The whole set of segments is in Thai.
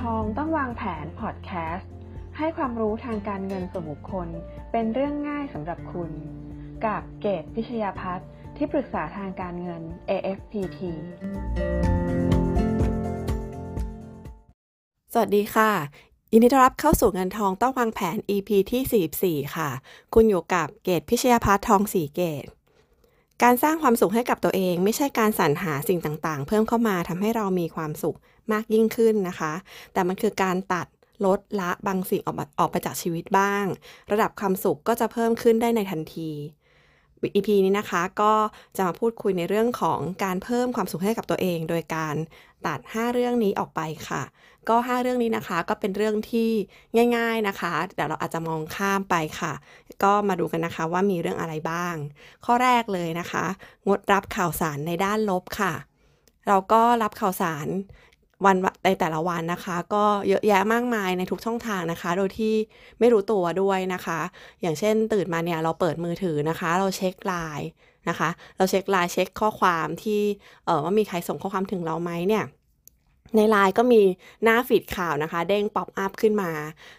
ทองต้องวางแผนพอดแคสต์ให้ความรู้ทางการเงินส่วนบุคคล เป็นเรื่องง่ายสำหรับคุณ กับเกตพิชยาพัฒน์ที่ปรึกษาทางการเงิน AFPT สวัสดีค่ะ ยินดีต้อนรับเข้าสู่เงินทองต้องวางแผน EP ที่ 44 ค่ะ คุณอยู่กับเกตพิชยาพัฒน์ทองสีเกต การสร้างความสุขให้กับตัวเอง ไม่ใช่การสรรหาสิ่งต่างๆ เพิ่มเข้ามาทำให้เรามีความสุขมากยิ่งขึ้นนะคะ แต่มันคือการตัดลดละบางสิ่งออกมาออกไปจากชีวิตบ้าง ระดับความสุขก็จะเพิ่มขึ้นได้ในทันที EP นี้นะคะก็จะมาพูดคุยในเรื่องของการเพิ่มความสุขให้กับตัวเอง โดยการตัด 5 เรื่องนี้ออกไปค่ะ ก็ 5 เรื่องนี้นะคะ ก็เป็นเรื่องที่ง่าย ๆนะคะแต่เราอาจจะมองข้ามไปค่ะ ก็มาดูกันนะคะว่ามีเรื่องอะไรบ้าง ข้อแรกเลยนะคะ งดรับข่าวสารในด้านลบค่ะ เราก็รับข่าวสาร วันในแต่ละวันนะคะ ก็เยอะแยะมากมายในทุกช่องทางนะคะ โดยที่ไม่รู้ตัวด้วยนะคะ อย่างเช่นตื่นมาเนี่ยเราเปิดมือถือนะคะ เราเช็คไลน์นะคะ เราเช็คไลน์เช็คข้อความที่เออว่ามีใครส่งข้อความถึงเราไหมเนี่ยในไลน์ก็มีหน้า feed ข่าวนะคะ เด้ง pop up ขึ้นมา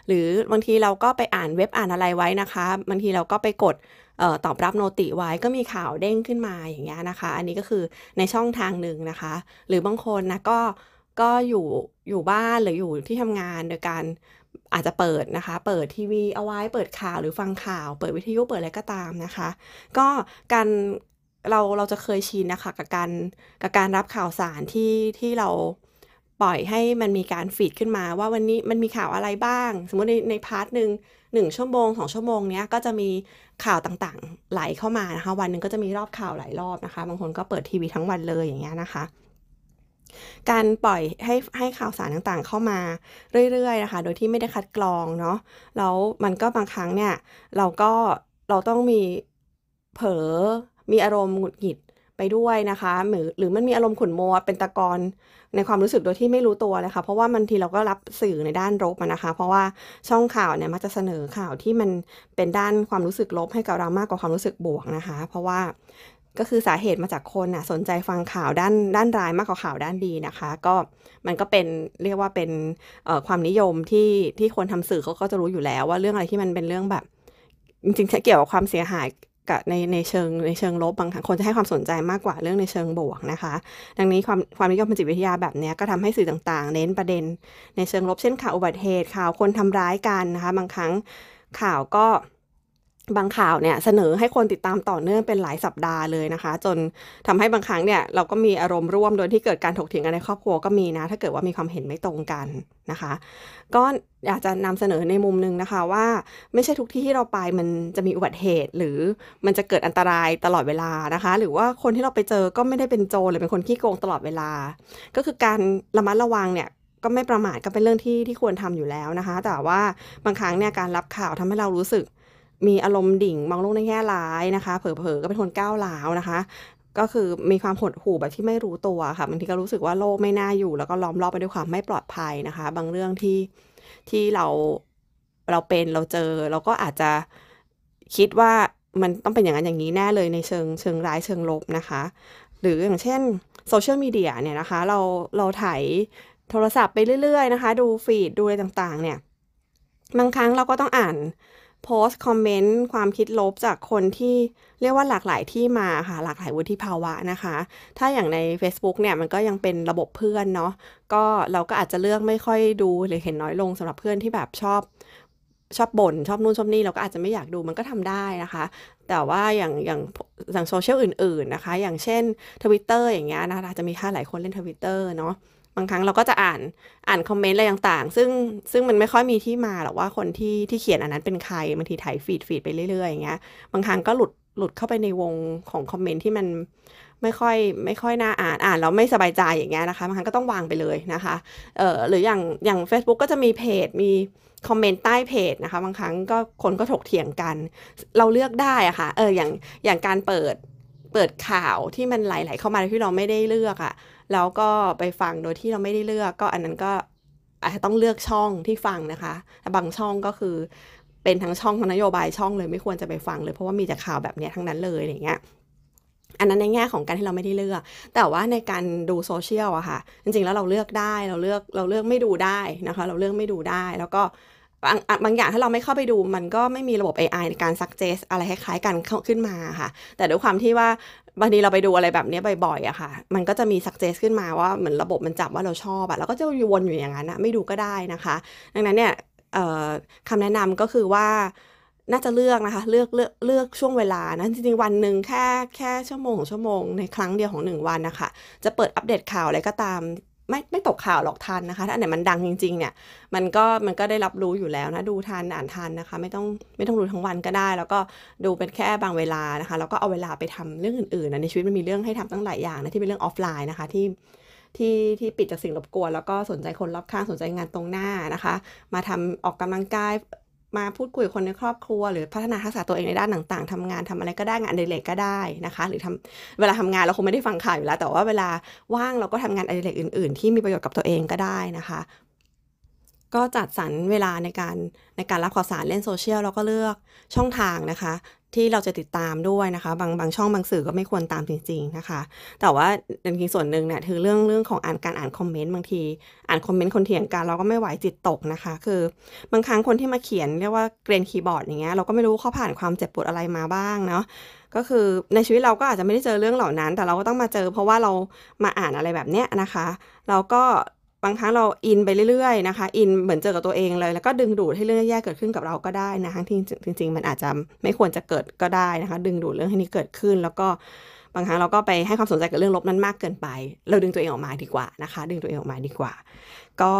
หรือบางทีเราก็ไปอ่านเว็บอ่านอะไรไว้นะคะบางทีเราก็ไปกดออตอบรับ noti ไว้ก็มีข่าวเด้งขึ้นมาอย่างเงี้ยนะคะ อันนี้ก็คือในช่องทางหนึ่งนะคะ หรือบางคนนะก็ ก็อยู่อยู่บ้านหรืออยู่ที่ทำงานโดยการอาจจะเปิดนะคะ เปิดทีวีเอาไว้เปิดข่าวหรือฟังข่าว เปิดวิทยุเปิดอะไรก็ตามนะคะ ก็การเราเราจะเคยชินนะคะกับการกับการรับข่าวสารที่ที่เราปล่อยให้มันมีการ feed ขึ้นมาว่าวันนี้มันมีข่าวอะไรบ้าง สมมติในใน part หนึ่งหนึ่งชั่วโมงสองชั่วโมงเนี้ยก็จะมีข่าวต่างๆ ไหลเข้ามานะคะ วันหนึ่งก็จะมีรอบข่าวหลายรอบนะคะ บางคนก็เปิดทีวีทั้งวันเลยอย่างเงี้ยนะคะ การปล่อยให้ให้ข่าวสารต่างๆ เข้ามาเรื่อยๆนะคะ โดยที่ไม่ได้คัดกรองเนาะแล้วมันก็บางครั้งเนี่ยเราก็เราต้องมีเผลอมีอารมณ์หงุดหงิดไปด้วยนะคะหรือหรือมันมีอารมณ์ขุ่นมัวเป็นตะกอนในความรู้สึกโดยที่ไม่รู้ตัวเลยค่ะเพราะว่าบางทีเราก็รับสื่อในด้านลบนะคะ เพราะว่าช่องข่าวเนี่ยมักจะเสนอข่าวที่มันเป็นด้านความรู้สึกลบให้กับเรามากกว่าความรู้สึกบวกนะคะ เพราะว่า ก็คือสาเหตุมาจากคนน่ะสนใจฟังข่าวด้านด้านร้ายมากกว่าข่าวด้านดีนะคะ ก็มันก็เป็นเรียกว่าเป็นความนิยมที่ที่คนทำสื่อเขาก็จะรู้อยู่แล้ว ว่าเรื่องอะไรที่มันเป็นเรื่องแบบ จริงๆเกี่ยวกับความเสียหายกับในในเชิงในเชิงลบบางครั้งคนจะให้ความสนใจมากกว่าเรื่องในเชิงบวกนะคะ ดังนี้ความความนิยมทางจิตวิทยาแบบนี้ก็ทำให้สื่อต่างๆ เน้นประเด็น ในเชิงลบเช่นข่าวอุบัติเหตุข่าวคนทำร้ายกันนะคะ บางครั้งข่าวก็ บางข่าวเนี่ยเสนอให้คนติดตามต่อเนื่องเป็นหลายสัปดาห์เลยนะคะ จนทำให้บางครั้งเนี่ยเราก็มีอารมณ์ร่วมโดยที่เกิดการถกเถียงกันในครอบครัวก็มีนะ ถ้าเกิดว่ามีความเห็นไม่ตรงกันนะคะ ก็อยากจะนำเสนอในมุมนึงนะคะว่าไม่ใช่ทุกที่ที่เราไปมันจะมีอุบัติเหตุ หรือมันจะเกิดอันตรายตลอดเวลานะคะ หรือว่าคนที่เราไปเจอก็ไม่ได้เป็นโจรหรือเป็นคนขี้โกงตลอดเวลา ก็คือการระมัดระวังเนี่ยก็ไม่ประมาทก็เป็นเรื่องที่ที่ควรทำอยู่แล้วนะคะ แต่ว่าบางครั้งเนี่ยการรับข่าวทำให้เรารู้สึก มีอารมณ์ดิ่งมองโลกในแง่ร้ายนะคะ เผลอๆก็เป็นคนก้าวร้าวนะคะ ก็คือมีความหดหู่แบบที่ไม่รู้ตัวค่ะบางทีก็รู้สึกว่าโลกไม่น่าอยู่ แล้วก็ล้อมรอบไปด้วยความไม่ปลอดภัยนะคะ บางเรื่องที่ที่เราเราเป็นเราเจอเราก็อาจจะคิดว่ามันต้องเป็นอย่างนั้นอย่างนี้แน่เลยในเชิงเชิงร้ายเชิงลบนะคะ หรืออย่างเช่นโซเชียลมีเดียเนี่ยนะคะ เราเราถ่ายโทรศัพท์ไปเรื่อยๆนะคะ ดูฟีดดูอะไรต่างๆ เนี่ย บางครั้งเราก็ต้องอ่าน โพสต์คอมเมนต์ความคิดลบจากคนที่เรียกว่าหลากหลายที่มาค่ะ หลากหลายวุฒิภาวะนะคะ ถ้าอย่างใน Facebook เนี่ยมันก็ยังเป็นระบบเพื่อนเนาะก็เราก็อาจจะเลือกไม่ค่อยดูหรือเห็นน้อยลงสำหรับเพื่อนที่แบบชอบชอบบ่นชอบนู่นชอบนี่เราก็อาจจะไม่อยากดูมันก็ทำได้นะคะ แต่ว่าอย่างอย่างอย่างโซเชียลอื่น ๆนะคะ อย่างเช่นทวิตเตอร์อย่างเงี้ยนะคะจะมีค่ะหลายคนเล่นทวิตเตอร์เนาะ บางครั้งเราก็จะอ่านอ่านคอมเมนต์อะไรต่างๆ ซึ่งซึ่งมันไม่ค่อยมีที่มาหรอกว่าคนที่ที่เขียนอันนั้นเป็นใครบางทีไถ feed feed ไปเรื่อยๆอย่างเงี้ยบางครั้งก็หลุดหลุดเข้าไปในวงของคอมเมนต์ที่มันไม่ค่อยไม่ค่อยน่าอ่านอ่านแล้วไม่สบายใจอย่างเงี้ยนะคะบางครั้งก็ต้องวางไปเลยนะคะเออหรืออย่างอย่าง Facebook ก็จะมีเพจมีคอมเมนต์ใต้เพจนะคะบางครั้งก็คนก็ถกเถียงกัน เราเลือกได้อะคะ่ะเอออย่างอย่างการเปิด เปิดข่าวที่มันไหลๆเข้ามาที่เราไม่ได้เลือกอะ่ะแล้วก็ไปฟังโดยที่เราไม่ได้เลือก ก็อันนั้นก็อาจจะต้องเลือกช่องที่ฟังนะคะแต่บางช่องก็คือเป็นทั้งช่องทั้งนโยบายช่องเลยไม่ควรจะไปฟังเลยเพราะว่ามีแต่ข่าวแบบนี้ทั้งนั้นเลยอย่างเงี้ยอันนั้นในแง่ของการที่เราไม่ได้เลือก แต่ว่าในการดูโซเชียลอะค่ะ จริงๆแล้วเราเลือกได้ เราเลือก เราเลือกไม่ดูได้นะคะ เราเลือกไม่ดูได้ แล้วก็ บางบางอย่างถ้าเราไม่เข้าไปดู มันก็ไม่มีระบบ AI ในการ suggest อะไรคล้ายๆกันขึ้นมาค่ะ แต่ด้วยความที่ว่าบางทีเราไปดูอะไรแบบนี้บ่อยๆอะค่ะ มันก็จะมี suggest ขึ้นมาว่าเหมือนระบบมันจับว่าเราชอบอะเราก็จะวนอยู่อย่างนั้นอะไม่ดูก็ได้นะคะ ดังนั้นเนี่ยคำแนะนำก็คือว่าน่าจะเลือกนะคะ เลือกเลือกเลือกช่วงเวลานะจริงๆวันหนึ่งแค่แค่ชั่วโมงชั่วโมงในครั้งเดียวของหนึ่งวันนะคะจะเปิดอัปเดตข่าวอะไรก็ตาม ไม่ไม่ตกข่าวหรอกทันนะคะถ้าอันไหนมันดังจริง ๆ เนี่ย มันก็มันก็ได้รับรู้อยู่แล้วนะดูทันอ่านทันนะคะ ไม่ต้องไม่ต้องดูทั้งวันก็ได้ แล้วก็ดูเป็นแค่บางเวลานะคะแล้วก็เอาเวลาไปทำเรื่องอื่นๆนะในชีวิตมันมีเรื่องให้ทำตั้งหลายอย่างนะที่เป็นเรื่องออฟไลน์นะคะที่ที่ที่ปิดจากสิ่งรบกวน แล้วก็สนใจคนรอบข้างสนใจงานตรงหน้านะคะ มาทำออกกำลังกาย มาพูดคุยกับคนในครอบครัว หรือพัฒนาทักษะตัวเองในด้านต่างๆทำงานทำอะไรก็ได้งานอดิเรกก็ได้นะคะ หรือทำเวลาทำงานเราคงไม่ได้ฟังข่าวอยู่แล้ว แต่ว่าเวลาว่างเราก็ทำงานอดิเรกอื่น ๆ ที่มีประโยชน์กับตัวเองก็ได้นะคะ ก็จัดสรรเวลาในการในการรับข่าวสารเล่นโซเชียลเราก็เลือกช่องทางนะคะ ที่เราจะติดตามด้วยนะคะ บางบางช่องบางสื่อก็ไม่ควรตามจริง ๆนะคะ แต่ว่าจริงๆส่วนหนึ่งเนี่ยคือเรื่องเรื่องของอ่านการอ่านคอมเมนต์บางที อ่านคอมเมนต์คนเถียงกันเราก็ไม่ไหวจิตตกนะคะ คือบางครั้งคนที่มาเขียนเรียกว่าเกรียนคีย์บอร์ดอย่างเงี้ยเราก็ไม่รู้เขาผ่านความเจ็บปวดอะไรมาบ้างเนาะก็คือในชีวิตเราก็อาจจะไม่ได้เจอเรื่องเหล่านั้น แต่เราก็ต้องมาเจอ เพราะว่าเรามาอ่านอะไรแบบเนี้ยนะคะ เราก็ บางครั้งเราอินไปเรื่อยๆนะคะอินเหมือนเจอกับตัวเองเลย แล้วก็ดึงดูดให้เรื่องแย่เกิดขึ้นกับเราก็ได้นะทั้งที่จริง ๆ มันอาจจะไม่ควรจะเกิดก็ได้นะคะ ดึงดูดเรื่องให้นี้เกิดขึ้น แล้วก็บางครั้งเราก็ไปให้ความสนใจกับเรื่องลบนั้นมากเกินไป เราดึงตัวเองออกมาดีกว่านะคะ ดึงตัวเองออกมาดีกว่า ก็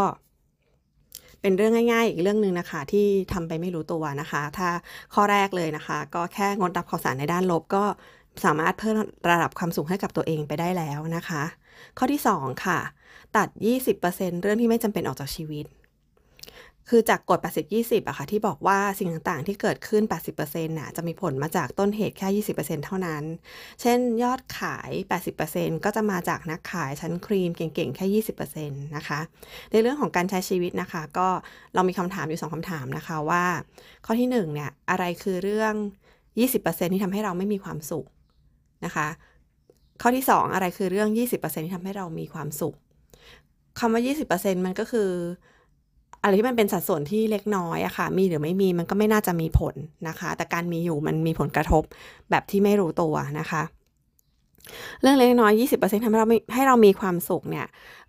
เป็นเรื่องง่าย ๆ อีกเรื่องหนึ่งนะคะ ที่ทำไปไม่รู้ตัวนะคะ ถ้าข้อแรกเลยนะคะ ก็แค่งดรับข่าวสารในด้านลบก็สามารถเพิ่มระดับความสุขให้กับตัวเองไปได้แล้วนะคะ ข้อที่ 2 ค่ะ ตัด 20%เรื่องที่ไม่จำเป็นออกจากชีวิต คือจากกฎ 80-20อะค่ะ ที่บอกว่าสิ่งต่างๆ ที่เกิดขึ้น 80%น่ะจะมีผลมาจากต้นเหตุแค่ 20%เท่านั้น เช่นยอดขาย 80%ก็จะมาจากนักขายชั้นครีมเก่งๆ แค่ 20%นะคะ ในเรื่องของการใช้ชีวิตนะคะ ก็เรามีคำถามอยู่ 2คำถามนะคะว่า ข้อที่1เนี่ยอะไรคือเรื่อง 20%ที่ทำให้เราไม่มีความสุขนะคะข้อที่ 2 อะไรคือเรื่อง 20%ที่ทำให้เรามีความสุข คำว่า 20%มันก็คือ อะไรที่มันเป็นสัดส่วนที่เล็กน้อยอะค่ะ มีหรือไม่มีมันก็ไม่น่าจะมีผลนะคะ แต่การมีอยู่มันมีผลกระทบแบบที่ไม่รู้ตัวนะคะ เรื่องเล็กน้อย 20%ทำให้เราให้เรามีความสุขเนี่ย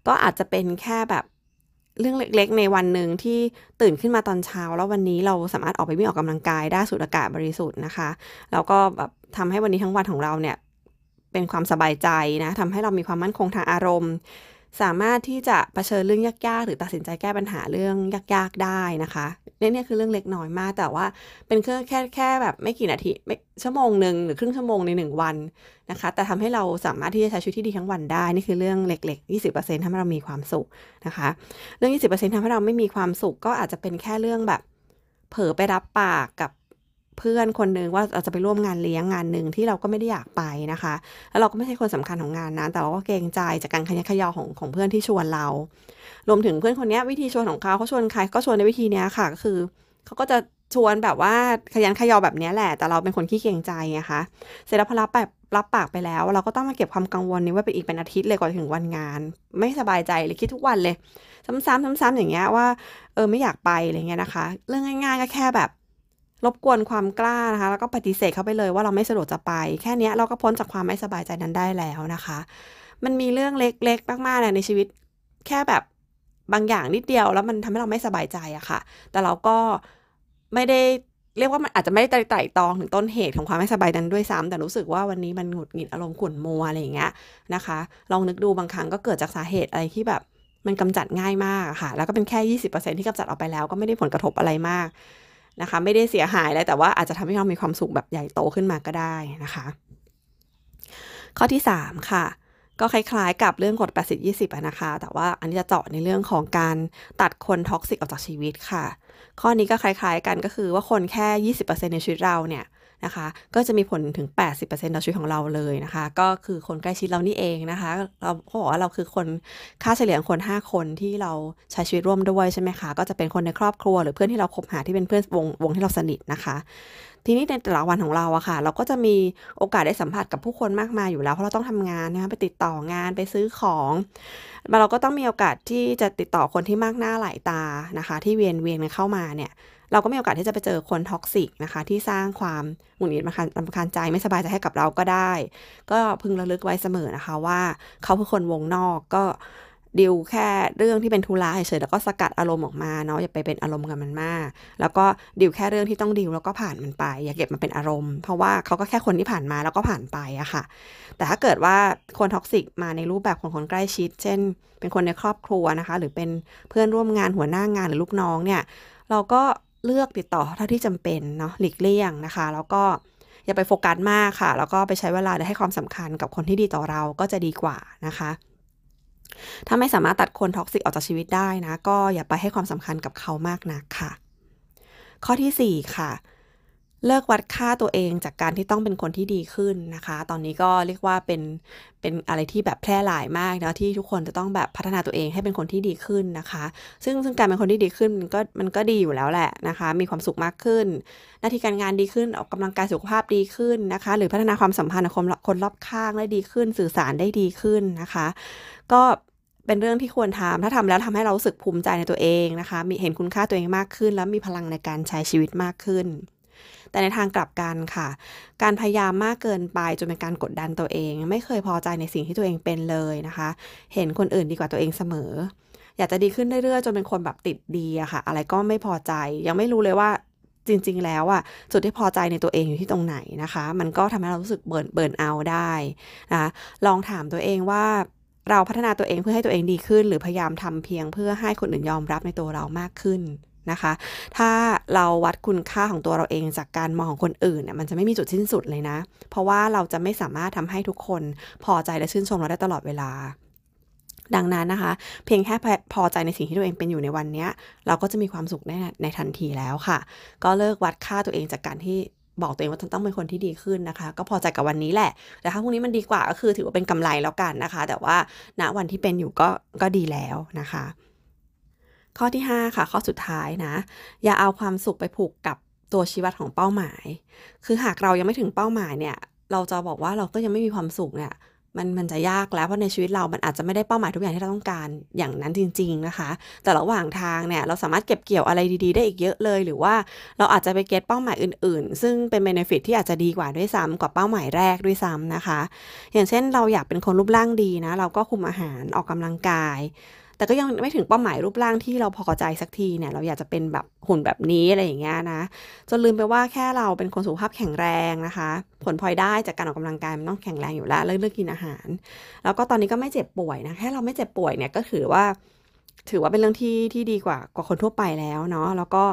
ก็อาจจะเป็นแค่แบบเรื่องเล็กๆ ในวันหนึ่งที่ตื่นขึ้นมาตอนเช้า แล้ววันนี้เราสามารถออกไปวิ่งออกกำลังกายได้สูดอากาศบริสุทธิ์นะคะ แล้วก็แบบทำให้วันนี้ทั้งวันของเราเนี่ยเป็นความสบายใจนะทำให้เรามีความมั่นคงทางอารมณ์ สามารถที่จะะเผชิญเรื่องยากๆ หรือตัดสินใจแก้ปัญหาเรื่องยากๆได้นะคะเนี่ยนี่คือเรื่องเล็กน้อยมาก แต่ว่าเป็นแค่แค่แค่แบบไม่กี่นาทีไม่ชั่วโมงหนึ่งหรือครึ่งชั่วโมงในหนึ่งวันนะคะ แต่ทำให้เราสามารถที่จะใช้ชีวิตที่ดีทั้งวันได้ นี่คือเรื่องเล็กๆ 20%ทำให้เรามีความสุขนะคะ เรื่อง 20%ทำให้เราไม่มีความสุขก็อาจจะเป็นแค่เรื่องแบบ เผลอไปรับปากกับ เพื่อนคนหนึ่งว่าเราจะไปร่วมงานเลี้ยงงานหนึ่งที่เราก็ไม่ได้อยากไปนะคะ แล้วเราก็ไม่ใช่คนสำคัญของงานนั้นแต่เราก็เกรงใจจากการขยันขยอของของเพื่อนที่ชวนเรา รวมถึงเพื่อนคนนี้วิธีชวนของเขาเขาชวนใครก็ชวนในวิธีนี้ค่ะก็คือเขาก็จะชวนแบบว่าขยันขยอแบบนี้แหละ แต่เราเป็นคนขี้เกรงใจไงคะเสร็จแล้วพอรับปรับปากไปแล้ว เราก็ต้องมาเก็บความกังวลนี้ไว้ไปอีกเป็นอาทิตย์เลยก่อนถึงวันงาน ไม่สบายใจเลยคิดทุกวันเลย ซ้ำๆซ้ำๆอย่างเงี้ยว่าเออไม่อยากไปอะไรเงี้ยนะคะ เรื่องง่ายๆก็แค่แบบ รบกวนความกล้านะคะ แล้วก็ปฏิเสธเขาไปเลยว่าเราไม่สะดวกจะไป แค่นี้เราก็พ้นจากความไม่สบายใจนั้นได้แล้วนะคะ มันมีเรื่องเล็กๆมากๆเลยในชีวิตแค่แบบบางอย่างนิดเดียวแล้วมันทำให้เราไม่สบายใจอะค่ะ แต่เราก็ไม่ได้เรียกว่ามันอาจจะไม่ได้ไต่ตองถึงต้นเหตุของความไม่สบายนั้นด้วยซ้ำแต่รู้สึกว่าวันนี้มันหงุดหงิดอารมณ์ขุ่นมัวอะไรอย่างเงี้ยนะคะ ลองนึกดูบางครั้งก็เกิดจากสาเหตุอะไรที่แบบมันกำจัดง่ายมากค่ะ แล้วก็เป็นแค่ยี่สิบเปอร์เซ็นที่กำจัดออกไปแล้วก็ไม่ได้ผลกระทบอะไรมาก นะคะ ไม่ได้เสียหายเลยแต่ว่าอาจจะทำให้เรามีความสุขแบบใหญ่โตขึ้นมาก็ได้นะคะ ข้อที่ 3 ค่ะก็คล้ายๆ กับเรื่องกฎ80 20นะคะ แต่ว่าอันนี้จะเจาะในเรื่องของการตัดคน toxic ออกจากชีวิตค่ะ ข้อนี้ก็คล้ายๆกันก็คือว่าคนแค่ 20%ในชีวิตเราเนี่ย นะคะ ก็จะมีผลถึง 80%ต่อชีวิตของเราเลยนะคะ ก็คือคนใกล้ชิดเรานี่เองนะคะ เราเขาบอกว่าเราคือคนค่าเฉลี่ยคน 5 คนที่เราใช้ชีวิตร่วมด้วยใช่ไหมคะ ก็จะเป็นคนในครอบครัว หรือเพื่อนที่เราคบหาที่เป็นเพื่อนวงวงที่เราสนิทนะคะทีนี้ในแต่ละวันของเราอะค่ะ เราก็จะมีโอกาสได้สัมผัสกับผู้คนมากมายอยู่แล้ว เพราะเราต้องทำงานนะคะไปติดต่องานไปซื้อของเราก็ต้องมีโอกาสที่จะติดต่อคนที่มากหน้าหลายตานะคะ ที่เวียนเวียนเข้ามาเนี่ย เราก็มีโอกาสที่จะไปเจอคน toxic นะคะ ที่สร้างความหงุดหงิดรำคาญรำคาญใจไม่สบายใจให้กับเราก็ได้ ก็พึงระลึกไว้เสมอนะคะว่าเขาคือคนวงนอกก็ดิวแค่เรื่องที่เป็นธุระเฉยๆแล้วก็สกัดอารมณ์ออกมาเนาะอย่าไปเป็นอารมณ์กับมันมาก แล้วก็ดิวแค่เรื่องที่ต้องดิวแล้วก็ผ่านมันไป อย่าเก็บมาเป็นอารมณ์ เพราะว่าเขาก็แค่คนที่ผ่านมาแล้วก็ผ่านไปอะค่ะ แต่ถ้าเกิดว่าคน toxic มาในรูปแบบของคนใกล้ชิด เช่น เป็นคนในครอบครัวนะคะ หรือเป็นเพื่อนร่วมงานหัวหน้างานหรือลูกน้องเนี่ย เราก็ เลือกติดต่อเท่าที่จำเป็นเนาะหลีกเลี่ยงนะคะ แล้วก็อย่าไปโฟกัสมากค่ะ แล้วก็ไปใช้เวลาให้ความสำคัญกับคนที่ดีต่อเราก็จะดีกว่านะคะ ถ้าไม่สามารถตัดคน toxic ออกจากชีวิตได้นะ ก็อย่าไปให้ความสำคัญกับเขามากนักค่ะ ข้อที่ 4 ค่ะ เลิกวัดค่าตัวเองจากการที่ต้องเป็นคนที่ดีขึ้นนะคะ ตอนนี้ก็เรียกว่าเป็นเป็นอะไรที่แบบแพร่หลายมากนะที่ทุกคนจะต้องแบบพัฒนาตัวเองให้เป็นคนที่ดีขึ้นนะคะ ซึ่งซึ่งการเป็นคนที่ดีขึ้นมันก็มันก็ดีอยู่แล้วแหละนะคะ มีความสุขมากขึ้น หน้าที่การงานดีขึ้นออกกำลังกายสุขภาพดีขึ้นนะคะ หรือพัฒนาความสัมพันธ์กับคนรอบข้างได้ดีขึ้น สื่อสารได้ดีขึ้นนะคะ ก็เป็นเรื่องที่ควรทำถ้าทำแล้วทำให้เรารู้สึกภูมิใจในตัวเองนะคะ มีเห็นคุณค่าตัวเองมากขึ้น แล้วมีพลังในการใช้ชีวิตมากขึ้น แต่ในทางกลับกันค่ะ การพยายามมากเกินไปจนเป็นการกดดันตัวเอง ไม่เคยพอใจในสิ่งที่ตัวเองเป็นเลยนะคะ เห็นคนอื่นดีกว่าตัวเองเสมอ อยากจะดีขึ้นเรื่อยๆจนเป็นคนแบบติดดีอะค่ะ อะไรก็ไม่พอใจ ยังไม่รู้เลยว่าจริง ๆ แล้วอะจุดที่พอใจในตัวเองอยู่ที่ตรงไหนนะคะ มันก็ทำให้เรารู้สึกเบิร์นเบิร์นเอาได้นะลองถามตัวเองว่าเราพัฒนาตัวเองเพื่อให้ตัวเองดีขึ้น หรือพยายามทำเพียงเพื่อให้คนอื่นยอมรับในตัวเรามากขึ้น นะคะ ถ้าเราวัดคุณค่าของตัวเราเองจากการมองของคนอื่นเนี่ยมันจะไม่มีจุดสิ้นสุดเลยนะ เพราะว่าเราจะไม่สามารถทำให้ทุกคนพอใจและชื่นชมเราได้ตลอดเวลา ดังนั้นนะคะ เพียงแค่พอใจในสิ่งที่ตัวเองเป็นอยู่ในวันนี้เราก็จะมีความสุขในในทันทีแล้วค่ะ ก็เลิกวัดค่าตัวเองจากการที่บอกตัวเองว่าต้องเป็นคนที่ดีขึ้นนะคะ ก็พอใจกับวันนี้แหละ แต่ถ้าพรุ่งนี้มันดีกว่าก็คือถือว่าเป็นกำไรแล้วกันนะคะ แต่ว่าณวันที่เป็นอยู่ก็ก็ดีแล้วนะคะ ข้อที่ 5 ค่ะ ข้อสุดท้ายนะ อย่าเอาความสุขไปผูกกับตัวชีวัดของเป้าหมาย คือหากเรายังไม่ถึงเป้าหมายเนี่ย เราจะบอกว่าเราก็ยังไม่มีความสุขเนี่ยมันมันจะยากแล้วเพราะในชีวิตเรา มันอาจจะไม่ได้เป้าหมายทุกอย่างที่เราต้องการอย่างนั้นจริง ๆนะคะ แต่ระหว่างทางเนี่ยเราสามารถเก็บเกี่ยวอะไรดีๆ ได้อีกเยอะเลย หรือว่าเราอาจจะไปเก็ตเป้าหมายอื่น ๆ ซึ่งเป็นเบนฟิตที่อาจจะดีกว่าด้วยซ้ำกว่าเป้าหมายแรกด้วยซ้ำนะคะ อย่างเช่นเราอยากเป็นคนรูปร่างดีนะ เราก็คุมอาหารออกกำลังกาย แต่ก็ยังไม่ถึงเป้าหมายรูปร่างที่เราพอใจสักทีเนี่ย เราอยากจะเป็นแบบหุ่นแบบนี้อะไรอย่างเงี้ยนะ จนลืมไปว่าแค่เราเป็นคนสุขภาพแข็งแรงนะคะ ผลพลอยได้จากการออกกำลังกายมันต้องแข็งแรงอยู่แล้วเลิกเลิกกินอาหาร แล้วก็ตอนนี้ก็ไม่เจ็บป่วยนะแค่เราไม่เจ็บป่วยเนี่ยก็ถือว่า ถือว่าเป็นเรื่องที่ที่ดีกว่ากว่าคนทั่วไปแล้วเนาะแล้วก็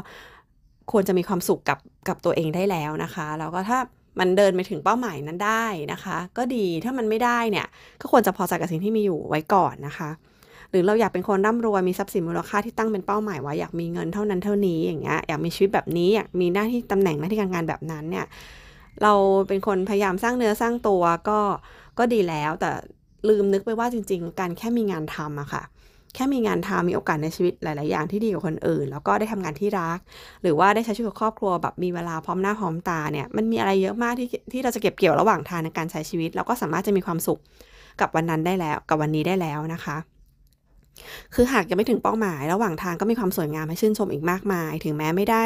ควรจะมีความสุขกับกับตัวเองได้แล้วนะคะแล้วก็ถ้ามันเดินไปถึงเป้าหมายนั้นได้นะคะ ก็ดีถ้ามันไม่ได้เนี่ย ก็ควรจะพอใจกับสิ่งที่มีอยู่ไว้ก่อนนะคะ หรือเราอยากเป็นคนร่ำรวยมีทรัพย์สินมูลค่าที่ตั้งเป็นเป้าหมายว่าอยากมีเงินเท่านั้นเท่านี้อย่างเงี้ยอยากมีชีวิตแบบนี้อยากมีหน้าที่ตำแหน่งหน้าที่การงานแบบนั้นเนี่ยเราเป็นคนพยายามสร้างเนื้อสร้างตัวก็ก็ดีแล้วแต่ลืมนึกไปว่าจริง ๆ การแค่มีงานทำอะค่ะ แค่มีงานทำมีโอกาสในชีวิตหลาย ๆ อย่างที่ดีกว่าคนอื่น แล้วก็ได้ทำงานที่รัก หรือว่าได้ใช้ชีวิตกับครอบครัวแบบมีเวลาพร้อมหน้าพร้อมตาเนี่ยมันมีอะไรเยอะมากที่ที่เราจะเก็บเกี่ยวระหว่างทางในการใช้ชีวิต แล้วก็สามารถจะมีความสุขกับวันนั้นได้แล้ว กับวันนี้ได้แล้วนะคะ คือหากยังไม่ถึงเป้าหมาย ระหว่างทางก็มีความสวยงามให้ชื่นชมอีกมากมาย ถึงแม้ไม่ได้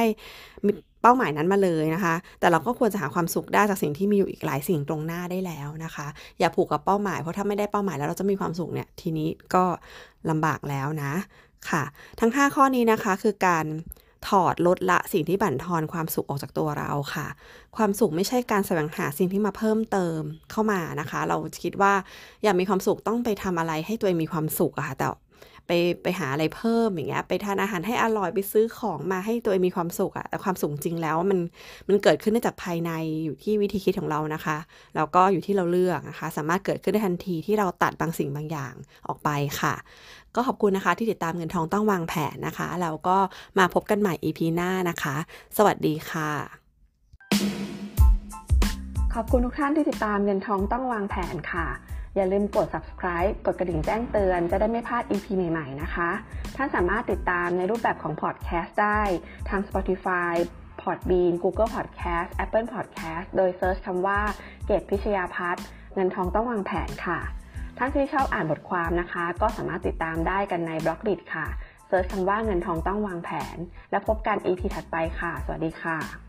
เป้าหมายนั้นมาเลยนะคะ แต่เราก็ควรจะหาความสุขได้จากสิ่งที่มีอยู่อีกหลายสิ่งตรงหน้าได้แล้วนะคะ อย่าผูกกับเป้าหมายเพราะถ้าไม่ได้เป้าหมายแล้วเราจะมีความสุขเนี่ยทีนี้ก็ลำบากแล้วนะค่ะ ทั้ง 5 ข้อนี้นะคะคือการถอดลดละสิ่งที่บั่นทอนความสุขออกจากตัวเราค่ะ ความสุขไม่ใช่การแสวงหาสิ่งที่มาเพิ่มเติมเข้ามานะคะ เราคิดว่าอยากมีความสุขต้องไปทำอะไรให้ตัวเองมีความสุขอะค่ะแต่ ไปไปหาอะไรเพิ่มอย่างเงี้ยไปทานอาหารให้อร่อยไปซื้อของมาให้ตัวเองมีความสุขอะแต่ความสุขจริงแล้วมันมันเกิดขึ้นได้จากภายในอยู่ที่วิธีคิดของเรานะคะแล้วก็อยู่ที่เราเลือกนะคะ สามารถเกิดขึ้นได้ทันทีที่เราตัดบางสิ่งบางอย่างออกไปค่ะ ก็ขอบคุณนะคะ ที่ติดตามเงินทองต้องวางแผนนะคะแล้วก็มาพบกันใหม่ EP หน้านะคะ สวัสดีค่ะ ขอบคุณทุกท่านที่ติดตามเงินทองต้องวางแผนค่ะ อย่าลืมกด subscribe กดกระดิ่งแจ้งเตือนจะได้ไม่พลาด EP ใหม่ๆนะคะ ท่านสามารถติดตามในรูปแบบของ podcast ได้ทาง Spotify Podbean Google Podcast Apple Podcast โดยเซิร์ชคำว่าเกตพิชยาพัฒน์เงินทองต้องวางแผนค่ะ ท่านที่ชอบอ่านบทความนะคะ ก็สามารถติดตามได้กันในบล็อกดิค่ะเซิร์ชคำว่าเงินทองต้องวางแผน แล้วพบกัน EP ถัดไปค่ะ สวัสดีค่ะ